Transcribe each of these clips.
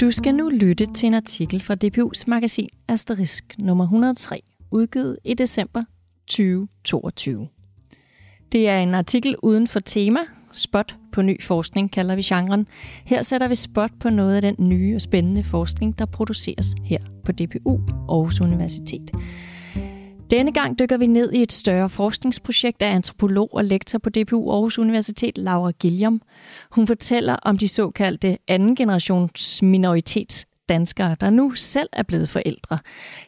Du skal nu lytte til en artikel fra DPU's magasin Asterisk nummer 103, udgivet i december 2022. Det er en artikel uden for tema, spot på ny forskning kalder vi genren. Her sætter vi spot på noget af den nye og spændende forskning, der produceres her på DPU Aarhus Universitet. Denne gang dykker vi ned i et større forskningsprojekt af antropolog og lektor på DPU Aarhus Universitet, Laura Gilliam. Hun fortæller om de såkaldte anden generations minoritets danskere, der nu selv er blevet forældre.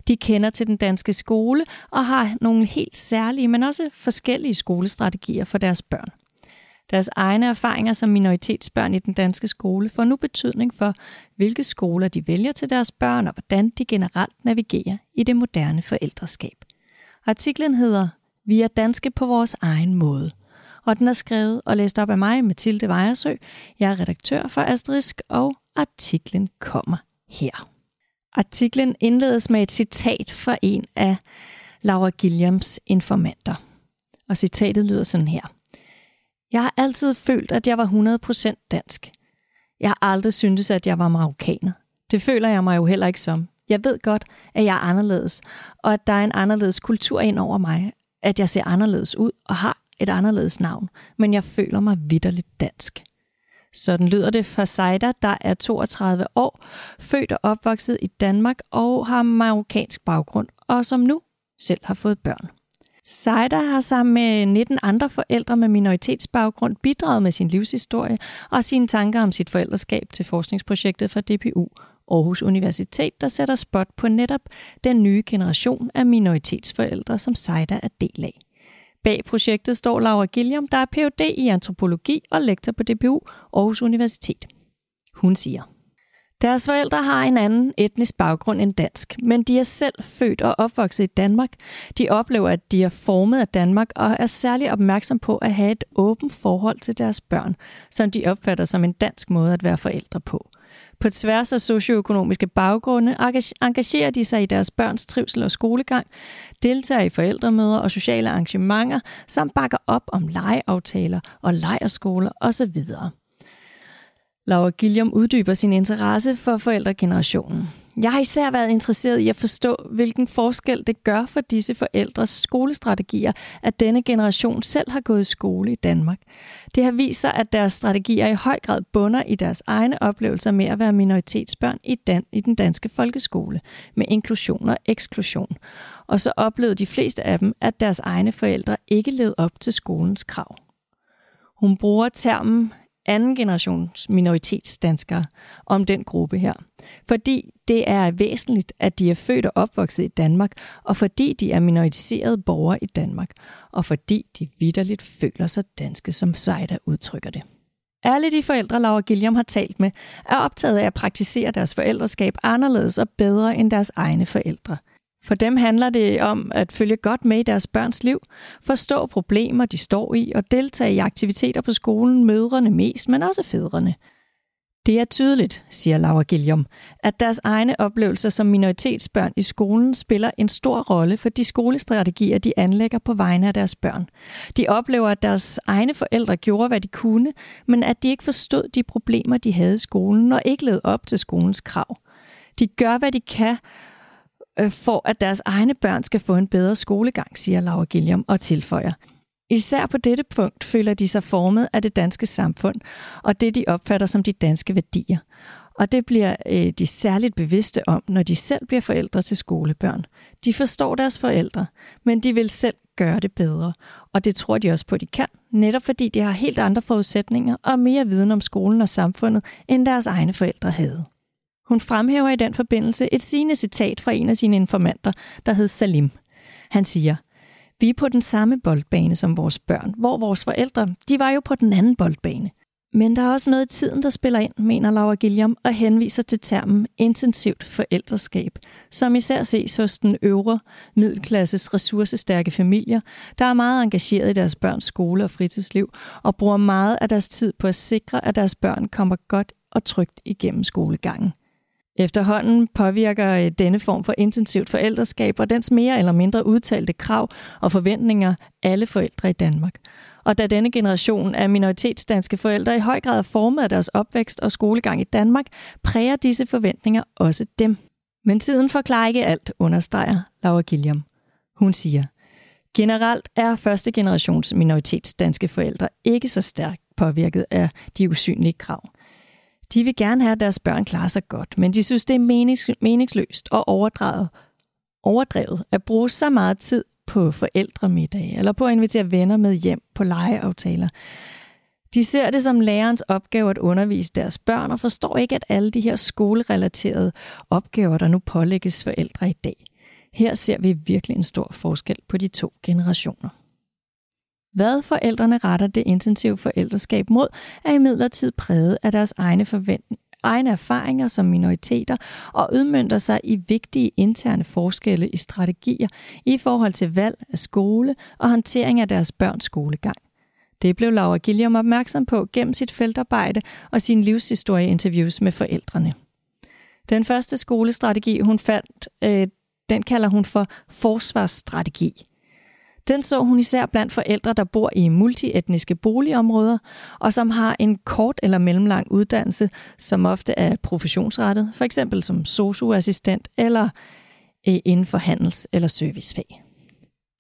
De kender til den danske skole og har nogle helt særlige, men også forskellige skolestrategier for deres børn. Deres egne erfaringer som minoritetsbørn i den danske skole får nu betydning for, hvilke skoler de vælger til deres børn og hvordan de generelt navigerer i det moderne forældreskab. Artiklen hedder Vi er danske på vores egen måde, og den er skrevet og læst op af mig, Mathilde Vejersø. Jeg er redaktør for Asterisk, og artiklen kommer her. Artiklen indledes med et citat fra en af Laura Gilliams informanter. Og citatet lyder sådan her. Jeg har altid følt, at jeg var 100% dansk. Jeg har aldrig syntes, at jeg var marokkaner. Det føler jeg mig jo heller ikke som. Jeg ved godt, at jeg er anderledes, og at der er en anderledes kultur ind over mig, at jeg ser anderledes ud og har et anderledes navn, men jeg føler mig vidderligt dansk. Sådan lyder det for Seida, der er 32 år, født og opvokset i Danmark og har marokkansk baggrund, og som nu selv har fået børn. Seida har sammen med 19 andre forældre med minoritetsbaggrund bidraget med sin livshistorie og sine tanker om sit forældreskab til forskningsprojektet for DPU Aarhus Universitet, der sætter spot på netop den nye generation af minoritetsforældre, som Saida er del af. Bag projektet står Laura Gilliam, der er Ph.D. i antropologi og lektor på DPU Aarhus Universitet. Hun siger, deres forældre har en anden etnisk baggrund end dansk, men de er selv født og opvokset i Danmark. De oplever, at de er formet af Danmark og er særlig opmærksom på at have et åbent forhold til deres børn, som de opfatter som en dansk måde at være forældre på. På tværs af socioøkonomiske baggrunde engagerer de sig i deres børns trivsel og skolegang, deltager i forældremøder og sociale arrangementer, samt bakker op om legeaftaler og lejerskoler osv. Laura Gilliam uddyber sin interesse for forældregenerationen. Jeg har især været interesseret i at forstå, hvilken forskel det gør for disse forældres skolestrategier, at denne generation selv har gået i skole i Danmark. Det har vist sig, at deres strategier i høj grad bunder i deres egne oplevelser med at være minoritetsbørn i, dan- i den danske folkeskole, med inklusion og eksklusion. Og så oplevede de fleste af dem, at deres egne forældre ikke levede op til skolens krav. Hun bruger termen anden generations minoritetsdanskere om den gruppe her. Fordi det er væsentligt, at de er født og opvokset i Danmark, og fordi de er minoriserede borgere i Danmark, og fordi de vidderligt føler sig danske, som Seida udtrykker det. Alle de forældre, Laura Gilliam har talt med, er optaget af at praktisere deres forældreskab anderledes og bedre end deres egne forældre – for dem handler det om at følge godt med i deres børns liv, forstå problemer, de står i, og deltage i aktiviteter på skolen, mødrene mest, men også fædrene. Det er tydeligt, siger Laura Gilliam, at deres egne oplevelser som minoritetsbørn i skolen spiller en stor rolle for de skolestrategier, de anlægger på vegne af deres børn. De oplever, at deres egne forældre gjorde, hvad de kunne, men at de ikke forstod de problemer, de havde i skolen, og ikke levede op til skolens krav. De gør, hvad de kan, øh, for at deres egne børn skal få en bedre skolegang, siger Laura Gilliam og tilføjer. Især på dette punkt føler de sig formet af det danske samfund og det, de opfatter som de danske værdier. Og det bliver øh, de særligt bevidste om, når de selv bliver forældre til skolebørn. De forstår deres forældre, men de vil selv gøre det bedre. Og det tror de også på, at de kan, netop fordi de har helt andre forudsætninger og mere viden om skolen og samfundet, end deres egne forældre havde. Hun fremhæver i den forbindelse et sigende citat fra en af sine informanter, der hed Salim. Han siger, vi er på den samme boldbane som vores børn, hvor vores forældre, de var jo på den anden boldbane. Men der er også noget i tiden, der spiller ind, mener Laura Gilliam, og henviser til termen intensivt forældreskab, som især ses hos den øvre middelklasses ressourcestærke familier, der er meget engageret i deres børns skole og fritidsliv, og bruger meget af deres tid på at sikre, at deres børn kommer godt og trygt igennem skolegangen. Efterhånden påvirker øh, denne form for intensivt forældreskab og dens mere eller mindre udtalte krav og forventninger alle forældre i Danmark. Og da denne generation af minoritetsdanske forældre i høj grad er formet af deres opvækst og skolegang i Danmark, præger disse forventninger også dem. Men tiden forklarer ikke alt, understreger Laura Gilliam. Hun siger, generelt er første generations minoritetsdanske forældre ikke så stærkt påvirket af de usynlige krav. De vil gerne have, at deres børn klarer sig godt, men de synes, det er meningsløst og overdrevet, overdrevet at bruge så meget tid på forældremiddag eller på at invitere venner med hjem på legeaftaler. De ser det som lærerens opgave at undervise deres børn og forstår ikke, at alle de her skolerelaterede opgaver, der nu pålægges forældre i dag. Her ser vi virkelig en stor forskel på de to generationer. Hvad forældrene retter det intensive forældreskab mod, er imidlertid præget af deres egne forventninger egne erfaringer som minoriteter og udmyndter sig i vigtige interne forskelle i strategier i forhold til valg af skole og håndtering af deres børns skolegang. Det blev Laura Gilliam opmærksom på gennem sit feltarbejde og sine livshistorieinterviews med forældrene. Den første skolestrategi, hun fandt, øh, den kalder hun for forsvarsstrategi. Den så hun især blandt forældre, der bor i multietniske boligområder, og som har en kort eller mellemlang uddannelse, som ofte er professionsrettet, for eksempel som socioassistent eller øh, inden for handels- eller servicefag.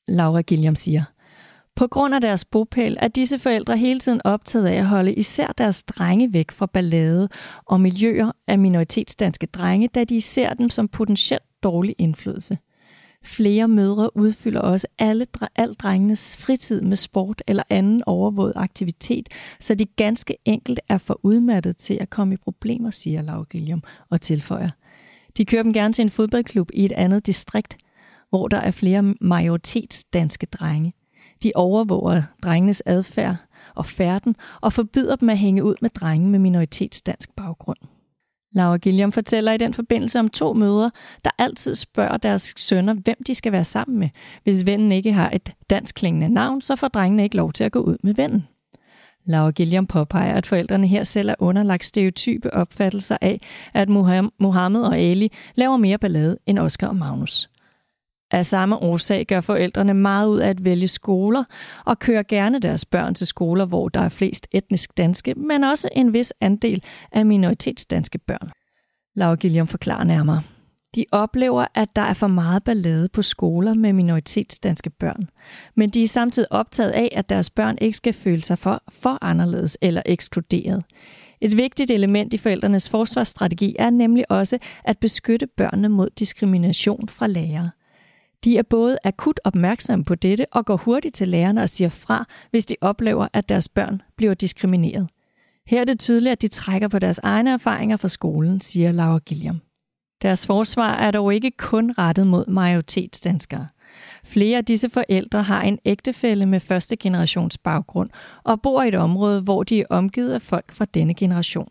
Laura Gilliam siger, på grund af deres bopæl er disse forældre hele tiden optaget af at holde især deres drenge væk fra ballade og miljøer af minoritetsdanske drenge, da de ser dem som potentielt dårlig indflydelse – Flere mødre udfylder også alle, al drengenes fritid med sport eller anden overvåget aktivitet, så de ganske enkelt er for udmattet til at komme i problemer, siger Laura Gilliam og tilføjer. De kører dem gerne til en fodboldklub i et andet distrikt, hvor der er flere majoritetsdanske drenge. De overvåger drengenes adfærd og færden og forbyder dem at hænge ud med drenge med minoritetsdansk baggrund. Laura Gilliam fortæller i den forbindelse om to mødre, der altid spørger deres sønner, hvem de skal være sammen med. Hvis vennen ikke har et dansk klingende navn, så får drengene ikke lov til at gå ud med vennen. Laura Gilliam påpeger, at forældrene her selv er underlagt stereotype opfattelser af, at Mohammed og Ali laver mere ballade end Oscar og Magnus. Af samme årsag gør forældrene meget ud af at vælge skoler og kører gerne deres børn til skoler, hvor der er flest etnisk danske, men også en vis andel af minoritetsdanske børn. Laura Gilliam forklarer nærmere. De oplever, at der er for meget ballade på skoler med minoritetsdanske børn, men de er samtidig optaget af, at deres børn ikke skal føle sig for, for anderledes eller ekskluderet. Et vigtigt element i forældrenes forsvarsstrategi er nemlig også at beskytte børnene mod diskrimination fra lærere. De er både akut opmærksomme på dette og går hurtigt til lærerne og siger fra, hvis de oplever, at deres børn bliver diskrimineret. Her er det tydeligt, at de trækker på deres egne erfaringer fra skolen, siger Laura Gilliam. Deres forsvar er dog ikke kun rettet mod majoritetsdanskere. Flere af disse forældre har en ægtefælle med første generations baggrund og bor i et område, hvor de er omgivet af folk fra denne generation.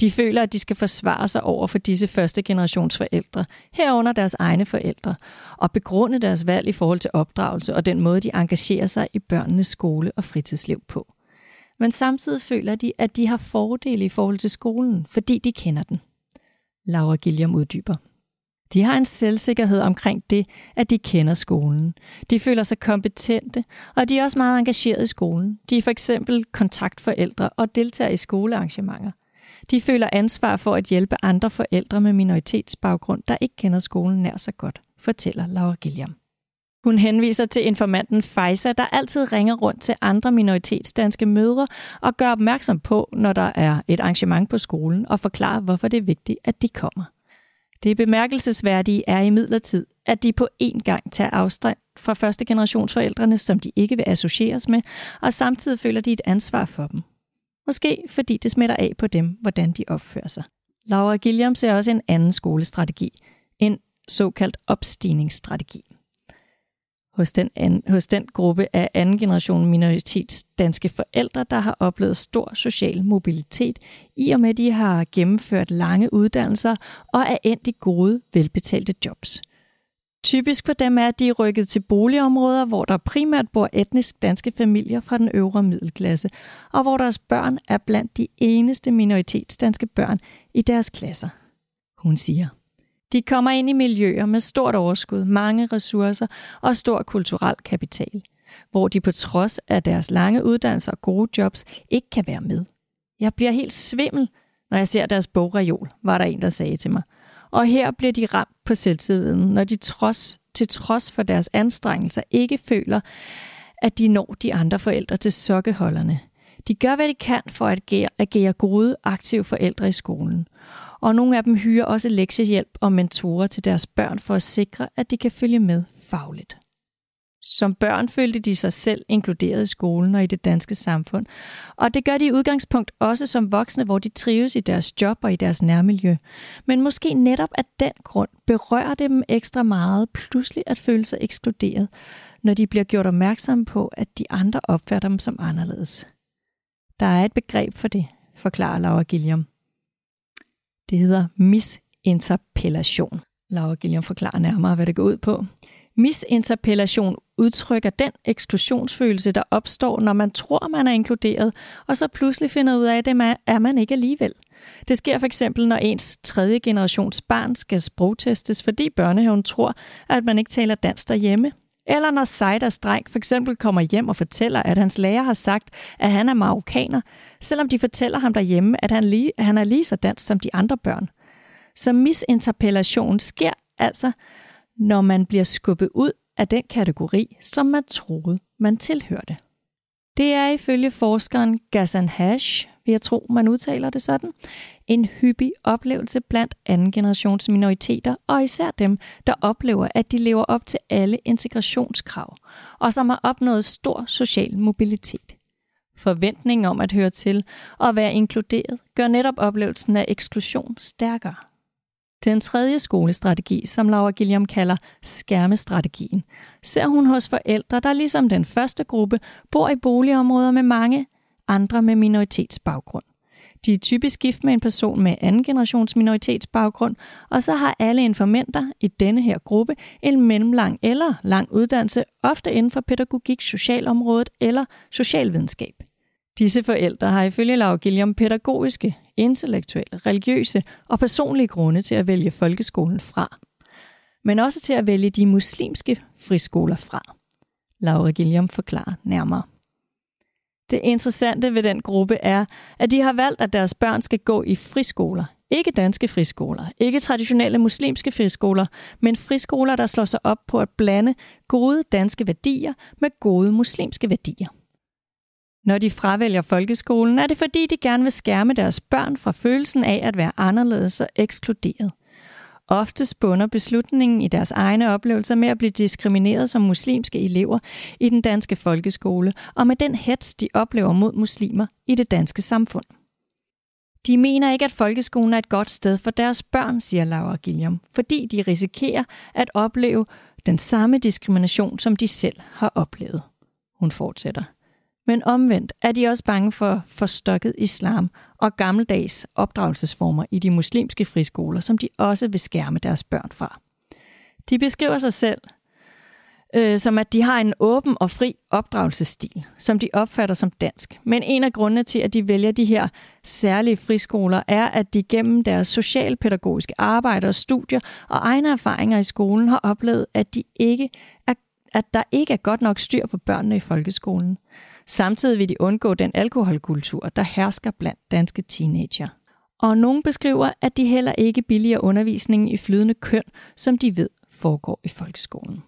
De føler, at de skal forsvare sig over for disse første generations forældre, herunder deres egne forældre, og begrunde deres valg i forhold til opdragelse og den måde, de engagerer sig i børnenes skole og fritidsliv på. Men samtidig føler de, at de har fordele i forhold til skolen, fordi de kender den. Laura Gilliam uddyber. De har en selvsikkerhed omkring det, at de kender skolen. De føler sig kompetente, og de er også meget engageret i skolen. De er for eksempel kontaktforældre og deltager i skolearrangementer. De føler ansvar for at hjælpe andre forældre med minoritetsbaggrund, der ikke kender skolen nær så godt, fortæller Laura Gilliam. Hun henviser til informanten Faisa, der altid ringer rundt til andre minoritetsdanske mødre og gør opmærksom på, når der er et arrangement på skolen, og forklarer, hvorfor det er vigtigt, at de kommer. Det bemærkelsesværdige er i midlertid, at de på én gang tager afstand fra første generationsforældrene, som de ikke vil associeres med, og samtidig føler de et ansvar for dem. Måske fordi det smitter af på dem, hvordan de opfører sig. Laura Gilliam ser også en anden skolestrategi, en såkaldt opstigningsstrategi. Hos den, an, hos den gruppe af anden generation minoritets danske forældre, der har oplevet stor social mobilitet, i og med de har gennemført lange uddannelser og er endt i gode, velbetalte jobs – Typisk for dem er, at de er rykket til boligområder, hvor der primært bor etnisk danske familier fra den øvre middelklasse, og hvor deres børn er blandt de eneste minoritetsdanske børn i deres klasser. Hun siger, de kommer ind i miljøer med stort overskud, mange ressourcer og stor kulturel kapital, hvor de på trods af deres lange uddannelser og gode jobs ikke kan være med. Jeg bliver helt svimmel, når jeg ser deres bogreol, var der en, der sagde til mig. Og her bliver de ramt på selvtiden, når de trods, til trods for deres anstrengelser ikke føler, at de når de andre forældre til sokkeholderne. De gør, hvad de kan for at agere, agere gode, aktive forældre i skolen. Og nogle af dem hyrer også lektiehjælp og mentorer til deres børn for at sikre, at de kan følge med fagligt. Som børn følte de sig selv inkluderet i skolen og i det danske samfund. Og det gør de i udgangspunkt også som voksne, hvor de trives i deres job og i deres nærmiljø. Men måske netop af den grund berører det dem ekstra meget pludselig at føle sig ekskluderet, når de bliver gjort opmærksom på, at de andre opfatter dem som anderledes. Der er et begreb for det, forklarer Laura Gilliam. Det hedder misinterpellation. Laura Gilliam forklarer nærmere, hvad det går ud på. Misinterpellation udtrykker den eksklusionsfølelse, der opstår, når man tror, man er inkluderet, og så pludselig finder ud af, at det er man ikke alligevel. Det sker for eksempel, når ens tredje generations barn skal sprogtestes, fordi børnehaven tror, at man ikke taler dansk derhjemme. Eller når Seidas dreng for eksempel kommer hjem og fortæller, at hans lærer har sagt, at han er marokkaner, selvom de fortæller ham derhjemme, at han, lige, at han er lige så dansk som de andre børn. Så misinterpellation sker altså, når man bliver skubbet ud af den kategori, som man troede, man tilhørte. Det er ifølge forskeren Ghassan Hash, vil jeg tro, man udtaler det sådan, en hyppig oplevelse blandt anden generations minoriteter, og især dem, der oplever, at de lever op til alle integrationskrav, og som har opnået stor social mobilitet. Forventningen om at høre til og være inkluderet gør netop oplevelsen af eksklusion stærkere. Den tredje skolestrategi, som Laura Gilliam kalder skærmestrategien, ser hun hos forældre, der ligesom den første gruppe bor i boligområder med mange andre med minoritetsbaggrund. De er typisk gift med en person med anden generations minoritetsbaggrund, og så har alle informanter i denne her gruppe en mellemlang eller lang uddannelse, ofte inden for pædagogik, socialområdet eller socialvidenskab. Disse forældre har ifølge Laura Gilliam pædagogiske, intellektuelle, religiøse og personlige grunde til at vælge folkeskolen fra, men også til at vælge de muslimske friskoler fra. Laura Gilliam forklarer nærmere. Det interessante ved den gruppe er, at de har valgt, at deres børn skal gå i friskoler. Ikke danske friskoler, ikke traditionelle muslimske friskoler, men friskoler, der slår sig op på at blande gode danske værdier med gode muslimske værdier. Når de fravælger folkeskolen, er det fordi, de gerne vil skærme deres børn fra følelsen af at være anderledes og ekskluderet. Ofte bunder beslutningen i deres egne oplevelser med at blive diskrimineret som muslimske elever i den danske folkeskole, og med den hets, de oplever mod muslimer i det danske samfund. De mener ikke, at folkeskolen er et godt sted for deres børn, siger Laura Gilliam, fordi de risikerer at opleve den samme diskrimination, som de selv har oplevet. Hun fortsætter. Men omvendt er de også bange for forstokket islam og gammeldags opdragelsesformer i de muslimske friskoler, som de også vil skærme deres børn fra. De beskriver sig selv øh, som at de har en åben og fri opdragelsesstil, som de opfatter som dansk. Men en af grundene til, at de vælger de her særlige friskoler, er, at de gennem deres socialpædagogiske arbejde og studier og egne erfaringer i skolen har oplevet, at, de ikke er, at der ikke er godt nok styr på børnene i folkeskolen. Samtidig vil de undgå den alkoholkultur, der hersker blandt danske teenager. Og nogle beskriver, at de heller ikke billiger undervisningen i flydende køn, som de ved foregår i folkeskolen.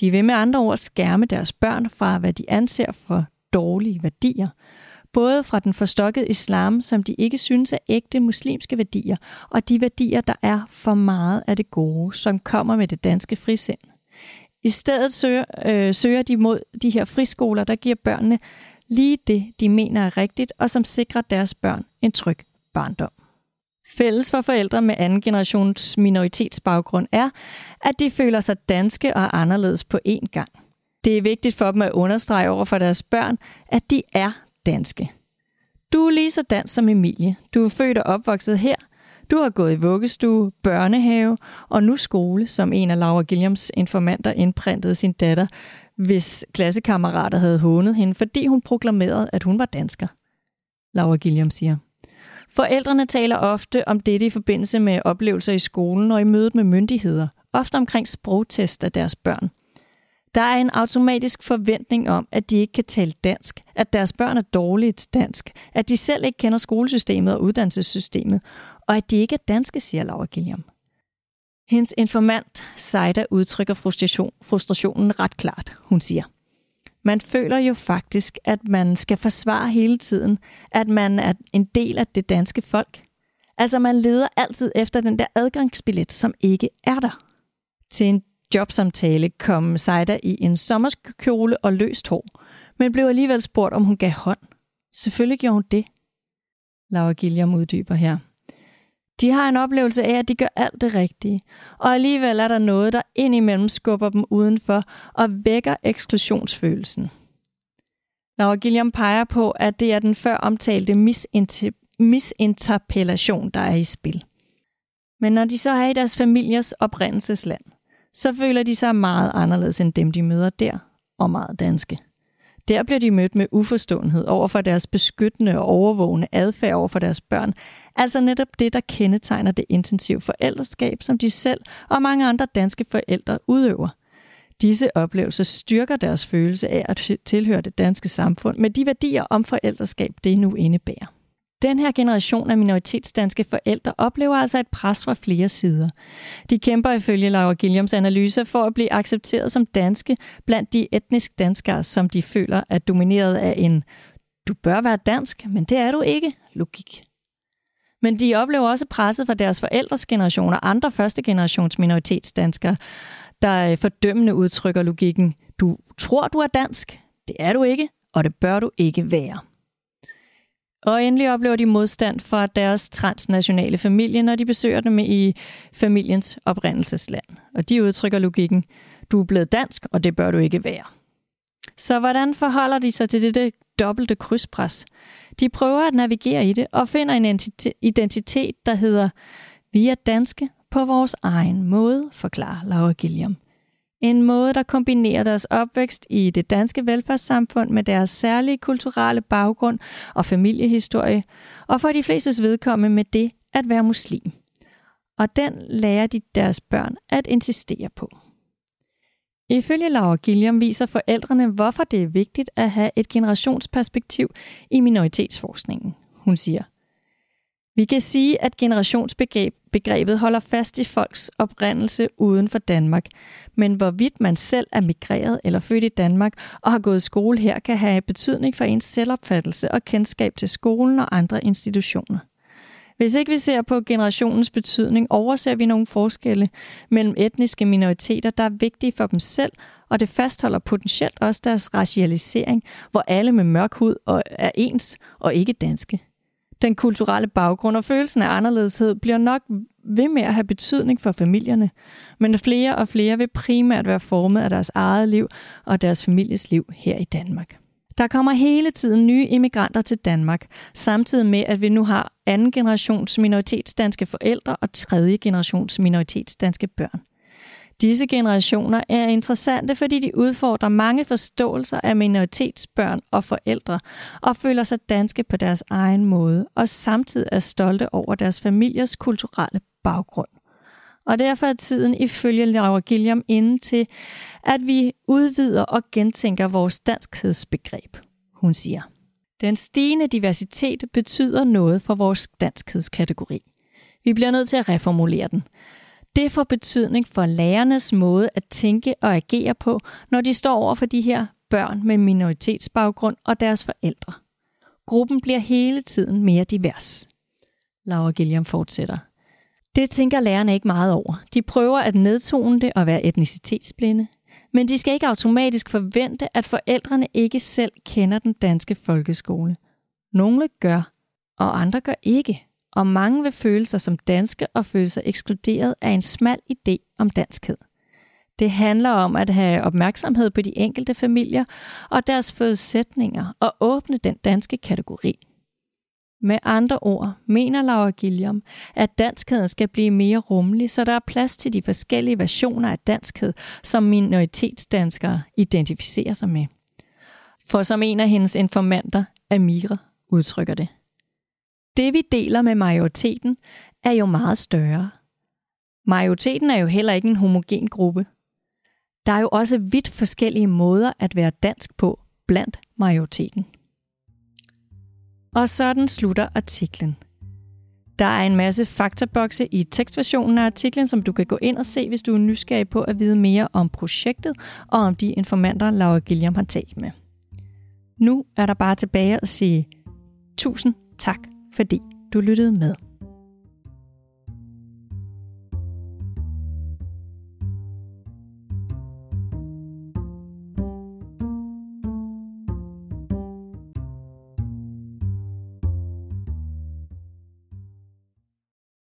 De vil med andre ord skærme deres børn fra, hvad de anser for dårlige værdier, både fra den forstokkede islam, som de ikke synes er ægte muslimske værdier, og de værdier, der er for meget af det gode, som kommer med det danske frisind. I stedet søger, øh, søger de mod de her friskoler, der giver børnene lige det, de mener er rigtigt, og som sikrer deres børn en tryg barndom. Fælles for forældre med anden generations minoritetsbaggrund er, at de føler sig danske og anderledes på én gang. Det er vigtigt for dem at understrege over for deres børn, at de er danske. Du er lige så dansk som Emilie. Du er født og opvokset her, du har gået i vuggestue, børnehave og nu skole, som en af Laura Gilliams informanter indprintede sin datter, hvis klassekammerater havde hånet hende, fordi hun proklamerede, at hun var dansker. Laura Gilliam siger, Forældrene taler ofte om dette i forbindelse med oplevelser i skolen og i mødet med myndigheder, ofte omkring sprogtest af deres børn. Der er en automatisk forventning om, at de ikke kan tale dansk, at deres børn er dårligt dansk, at de selv ikke kender skolesystemet og uddannelsessystemet, og at de ikke er danske, siger Laura Gilliam. Hendes informant, Seida, udtrykker frustration, frustrationen ret klart. Hun siger, man føler jo faktisk, at man skal forsvare hele tiden, at man er en del af det danske folk. Altså man leder altid efter den der adgangsbillet, som ikke er der. Til en jobsamtale kom Seida i en sommerskjole og løst hår, men blev alligevel spurgt, om hun gav hånd. Selvfølgelig gjorde hun det. Laura Gilliam uddyber her. De har en oplevelse af, at de gør alt det rigtige, og alligevel er der noget, der indimellem skubber dem udenfor og vækker eksklusionsfølelsen. Laura Gilliam peger på, at det er den før omtalte misinterpellation, der er i spil. Men når de så er i deres familiers oprindelsesland, så føler de sig meget anderledes end dem, de møder der, og meget danske. Der bliver de mødt med uforståenhed over for deres beskyttende og overvågende adfærd over for deres børn. Altså netop det, der kendetegner det intensive forældreskab, som de selv og mange andre danske forældre udøver. Disse oplevelser styrker deres følelse af at tilhøre det danske samfund med de værdier om forældreskab, det nu indebærer. Den her generation af minoritetsdanske forældre oplever altså et pres fra flere sider. De kæmper ifølge Laura Gilliams analyse for at blive accepteret som danske blandt de etnisk danskere, som de føler er domineret af en du bør være dansk, men det er du ikke logik. Men de oplever også presset fra deres forældres generation og andre første generations minoritetsdanskere, der øh, fordømmende udtrykker logikken. Du tror, du er dansk. Det er du ikke, og det bør du ikke være. Og endelig oplever de modstand fra deres transnationale familie, når de besøger dem i familiens oprindelsesland. Og de udtrykker logikken, du er blevet dansk, og det bør du ikke være. Så hvordan forholder de sig til dette dobbelte krydspres? De prøver at navigere i det og finder en identitet, der hedder, vi er danske på vores egen måde, forklarer Laura Gilliam. En måde, der kombinerer deres opvækst i det danske velfærdssamfund med deres særlige kulturelle baggrund og familiehistorie, og for de flestes vedkommende med det at være muslim. Og den lærer de deres børn at insistere på. Ifølge Laura Gilliam viser forældrene, hvorfor det er vigtigt at have et generationsperspektiv i minoritetsforskningen. Hun siger, vi kan sige, at generationsbegrebet holder fast i folks oprindelse uden for Danmark, men hvorvidt man selv er migreret eller født i Danmark og har gået i skole her, kan have betydning for ens selvopfattelse og kendskab til skolen og andre institutioner. Hvis ikke vi ser på generationens betydning, overser vi nogle forskelle mellem etniske minoriteter, der er vigtige for dem selv, og det fastholder potentielt også deres racialisering, hvor alle med mørk hud er ens og ikke danske. Den kulturelle baggrund og følelsen af anderledeshed bliver nok ved med at have betydning for familierne, men flere og flere vil primært være formet af deres eget liv og deres families liv her i Danmark. Der kommer hele tiden nye immigranter til Danmark, samtidig med, at vi nu har anden generations minoritetsdanske forældre og tredje generations minoritetsdanske børn. Disse generationer er interessante, fordi de udfordrer mange forståelser af minoritetsbørn og forældre, og føler sig danske på deres egen måde, og samtidig er stolte over deres familiers kulturelle baggrund. Og derfor er tiden ifølge Laura Gilliam inde til, at vi udvider og gentænker vores danskhedsbegreb. Hun siger, den stigende diversitet betyder noget for vores danskhedskategori. Vi bliver nødt til at reformulere den. Det får betydning for lærernes måde at tænke og agere på, når de står over for de her børn med minoritetsbaggrund og deres forældre. Gruppen bliver hele tiden mere divers. Laura Gilliam fortsætter. Det tænker lærerne ikke meget over. De prøver at nedtone det og være etnicitetsblinde. Men de skal ikke automatisk forvente, at forældrene ikke selv kender den danske folkeskole. Nogle gør, og andre gør ikke og mange vil føle sig som danske og føle sig ekskluderet af en smal idé om danskhed. Det handler om at have opmærksomhed på de enkelte familier og deres forudsætninger og åbne den danske kategori. Med andre ord mener Laura Gilliam, at danskheden skal blive mere rummelig, så der er plads til de forskellige versioner af danskhed, som minoritetsdanskere identificerer sig med. For som en af hendes informanter, Amira, udtrykker det. det vi deler med majoriteten er jo meget større. Majoriteten er jo heller ikke en homogen gruppe. Der er jo også vidt forskellige måder at være dansk på blandt majoriteten. Og sådan slutter artiklen. Der er en masse faktabokse i tekstversionen af artiklen, som du kan gå ind og se, hvis du er nysgerrig på at vide mere om projektet og om de informanter, Laura Gilliam har talt med. Nu er der bare tilbage at sige tusind tak, fordi du lyttede med.